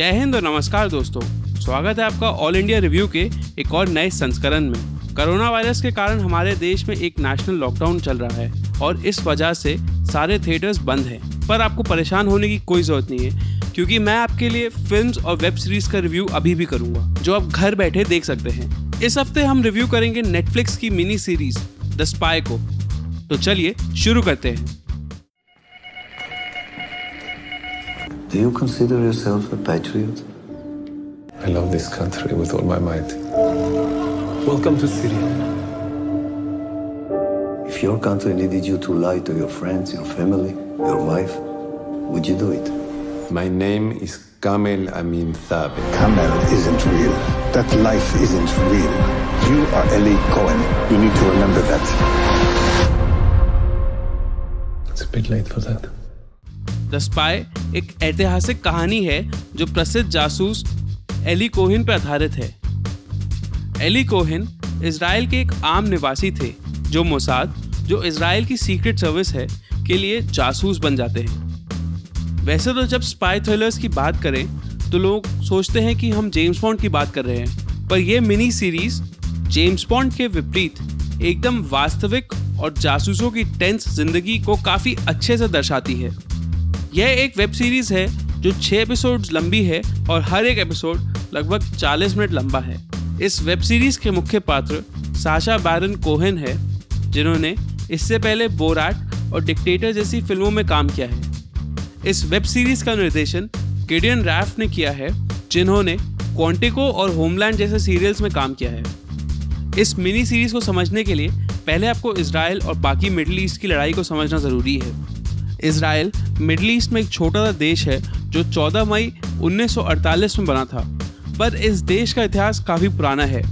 जय हिंद और नमस्कार दोस्तों। स्वागत है आपका ऑल इंडिया रिव्यू के एक और नए संस्करण में। कोरोना वायरस के कारण हमारे देश में एक नेशनल लॉकडाउन चल रहा है और इस वजह से सारे थिएटर्स बंद हैं। पर आपको परेशान होने की कोई ज़रूरत नहीं है, क्योंकि मैं आपके लिए फिल्म्स और वेब सीरीज़ का रिव्यू अभी भी करूँगा, जो आप घर बैठे देख सकते हैं। इस हफ़्ते हम रिव्यू करेंगे नेटफ्लिक्स की मिनी सीरीज़ द स्पाई को। तो चलिए, शुरू करते हैं। Do you consider yourself a patriot? I love this country with all my might. Welcome to Syria. If your country needed you to lie to your friends, your family, your wife, would you do it? My name is Kamel Amin Thabit. Kamel isn't real. That life isn't real. You are Eli Cohen. You need to remember that. It's a bit late for that. The spy एक ऐतिहासिक कहानी है जो प्रसिद्ध जासूस Eli कोहिन पर आधारित है। एली कोहिन इसराइल के एक आम निवासी थे, जो मोसाद, जो इसराइल की सीक्रेट सर्विस है, के लिए जासूस बन जाते हैं। वैसे तो जब स्पाई थ्रिलर्स की बात करें तो लोग सोचते हैं कि हम जेम्स बॉन्ड की बात कर रहे हैं, पर यह मिनी सीरीज़ जेम्स बॉन्ड के विपरीत एकदम वास्तविक और जासूसों की टेंस ज़िंदगी को काफ़ी अच्छे से दर्शाती है। यह एक वेब सीरीज़ है जो छह एपिसोड लंबी है और हर एक एपिसोड लगभग 40 मिनट लंबा है। इस वेब सीरीज़ के मुख्य पात्र साशा बैरन कोहेन है, जिन्होंने इससे पहले बोराट और डिक्टेटर जैसी फ़िल्मों में काम किया है। इस वेब सीरीज़ का निर्देशन केडियन रैफ ने किया है, जिन्होंने क्वांटिको और होमलैंड जैसे सीरियल्स में काम किया है। इस मिनी सीरीज़ को समझने के लिए पहले आपको इसराइल और बाकी मिडिल ईस्ट की लड़ाई को समझना ज़रूरी है। इसराइल मिडल ईस्ट में एक छोटा सा देश है, जो 14 मई 1948 में बना था। पर इस देश का इतिहास काफ़ी पुराना है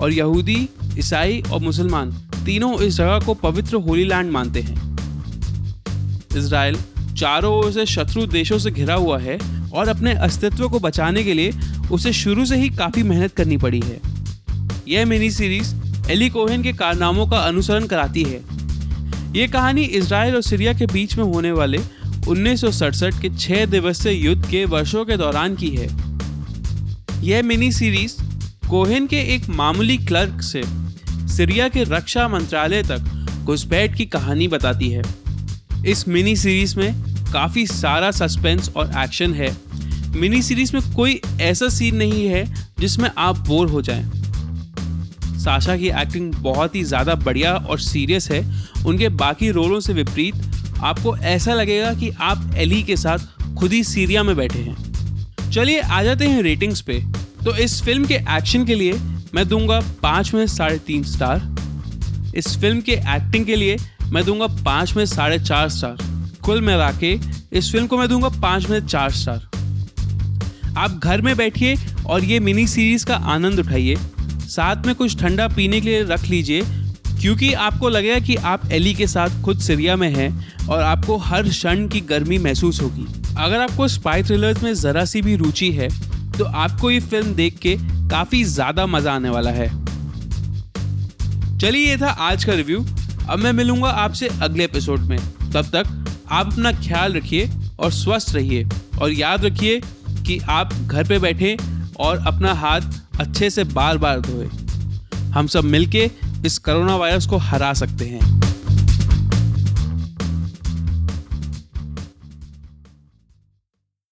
और यहूदी, ईसाई और मुसलमान तीनों इस जगह को पवित्र होली लैंड मानते हैं। इसराइल चारों ओर से शत्रु देशों से घिरा हुआ है और अपने अस्तित्व को बचाने के लिए उसे शुरू से ही काफ़ी मेहनत करनी पड़ी है। यह मिनी सीरीज़ एली कोहेन के कारनामों का अनुसरण कराती है। ये कहानी इसराइल और सीरिया के बीच में होने वाले उन्नीस सौ सड़सठ के छह दिवसीय युद्ध के वर्षों के दौरान की है। यह मिनी सीरीज़ कोहेन के एक मामूली क्लर्क से सीरिया के रक्षा मंत्रालय तक घुसपैठ की कहानी बताती है। इस मिनी सीरीज़ में काफ़ी सारा सस्पेंस और एक्शन है। मिनी सीरीज़ में कोई ऐसा सीन नहीं है जिसमें आप बोर हो जाएँ। साशा की एक्टिंग बहुत ही ज़्यादा बढ़िया और सीरियस है। उनके बाकी रोलों से विपरीत, आपको ऐसा लगेगा कि आप एली के साथ खुद ही सीरिया में बैठे हैं। चलिए आ जाते हैं रेटिंग्स पे। तो इस फ़िल्म के एक्शन के लिए मैं दूँगा पाँच में साढ़े तीन स्टार इस फ़िल्म के एक्टिंग के लिए मैं दूँगा पाँच में साढ़े चार स्टार कुल मिला के इस फ़िल्म को मैं दूँगा पाँच में चार स्टार आप घर में बैठिए और ये मिनी सीरीज़ का आनंद उठाइए। साथ में कुछ ठंडा पीने के लिए रख लीजिए, क्योंकि आपको लगेगा कि आप एली के साथ खुद सीरिया में हैं और आपको हर क्षण की गर्मी महसूस होगी। अगर आपको स्पाई थ्रिलर्स में ज़रा सी भी रुचि है तो आपको ये फ़िल्म देख के काफ़ी ज़्यादा मज़ा आने वाला है। चलिए, ये था आज का रिव्यू अब मैं मिलूँगा आपसे अगले एपिसोड में। तब तक आप अपना ख्याल रखिए और स्वस्थ रहिए। और याद रखिए कि आप घर पे बैठे और अपना हाथ अच्छे से बार बार धोए। हम सब मिलके इस कोरोना वायरस को हरा सकते हैं।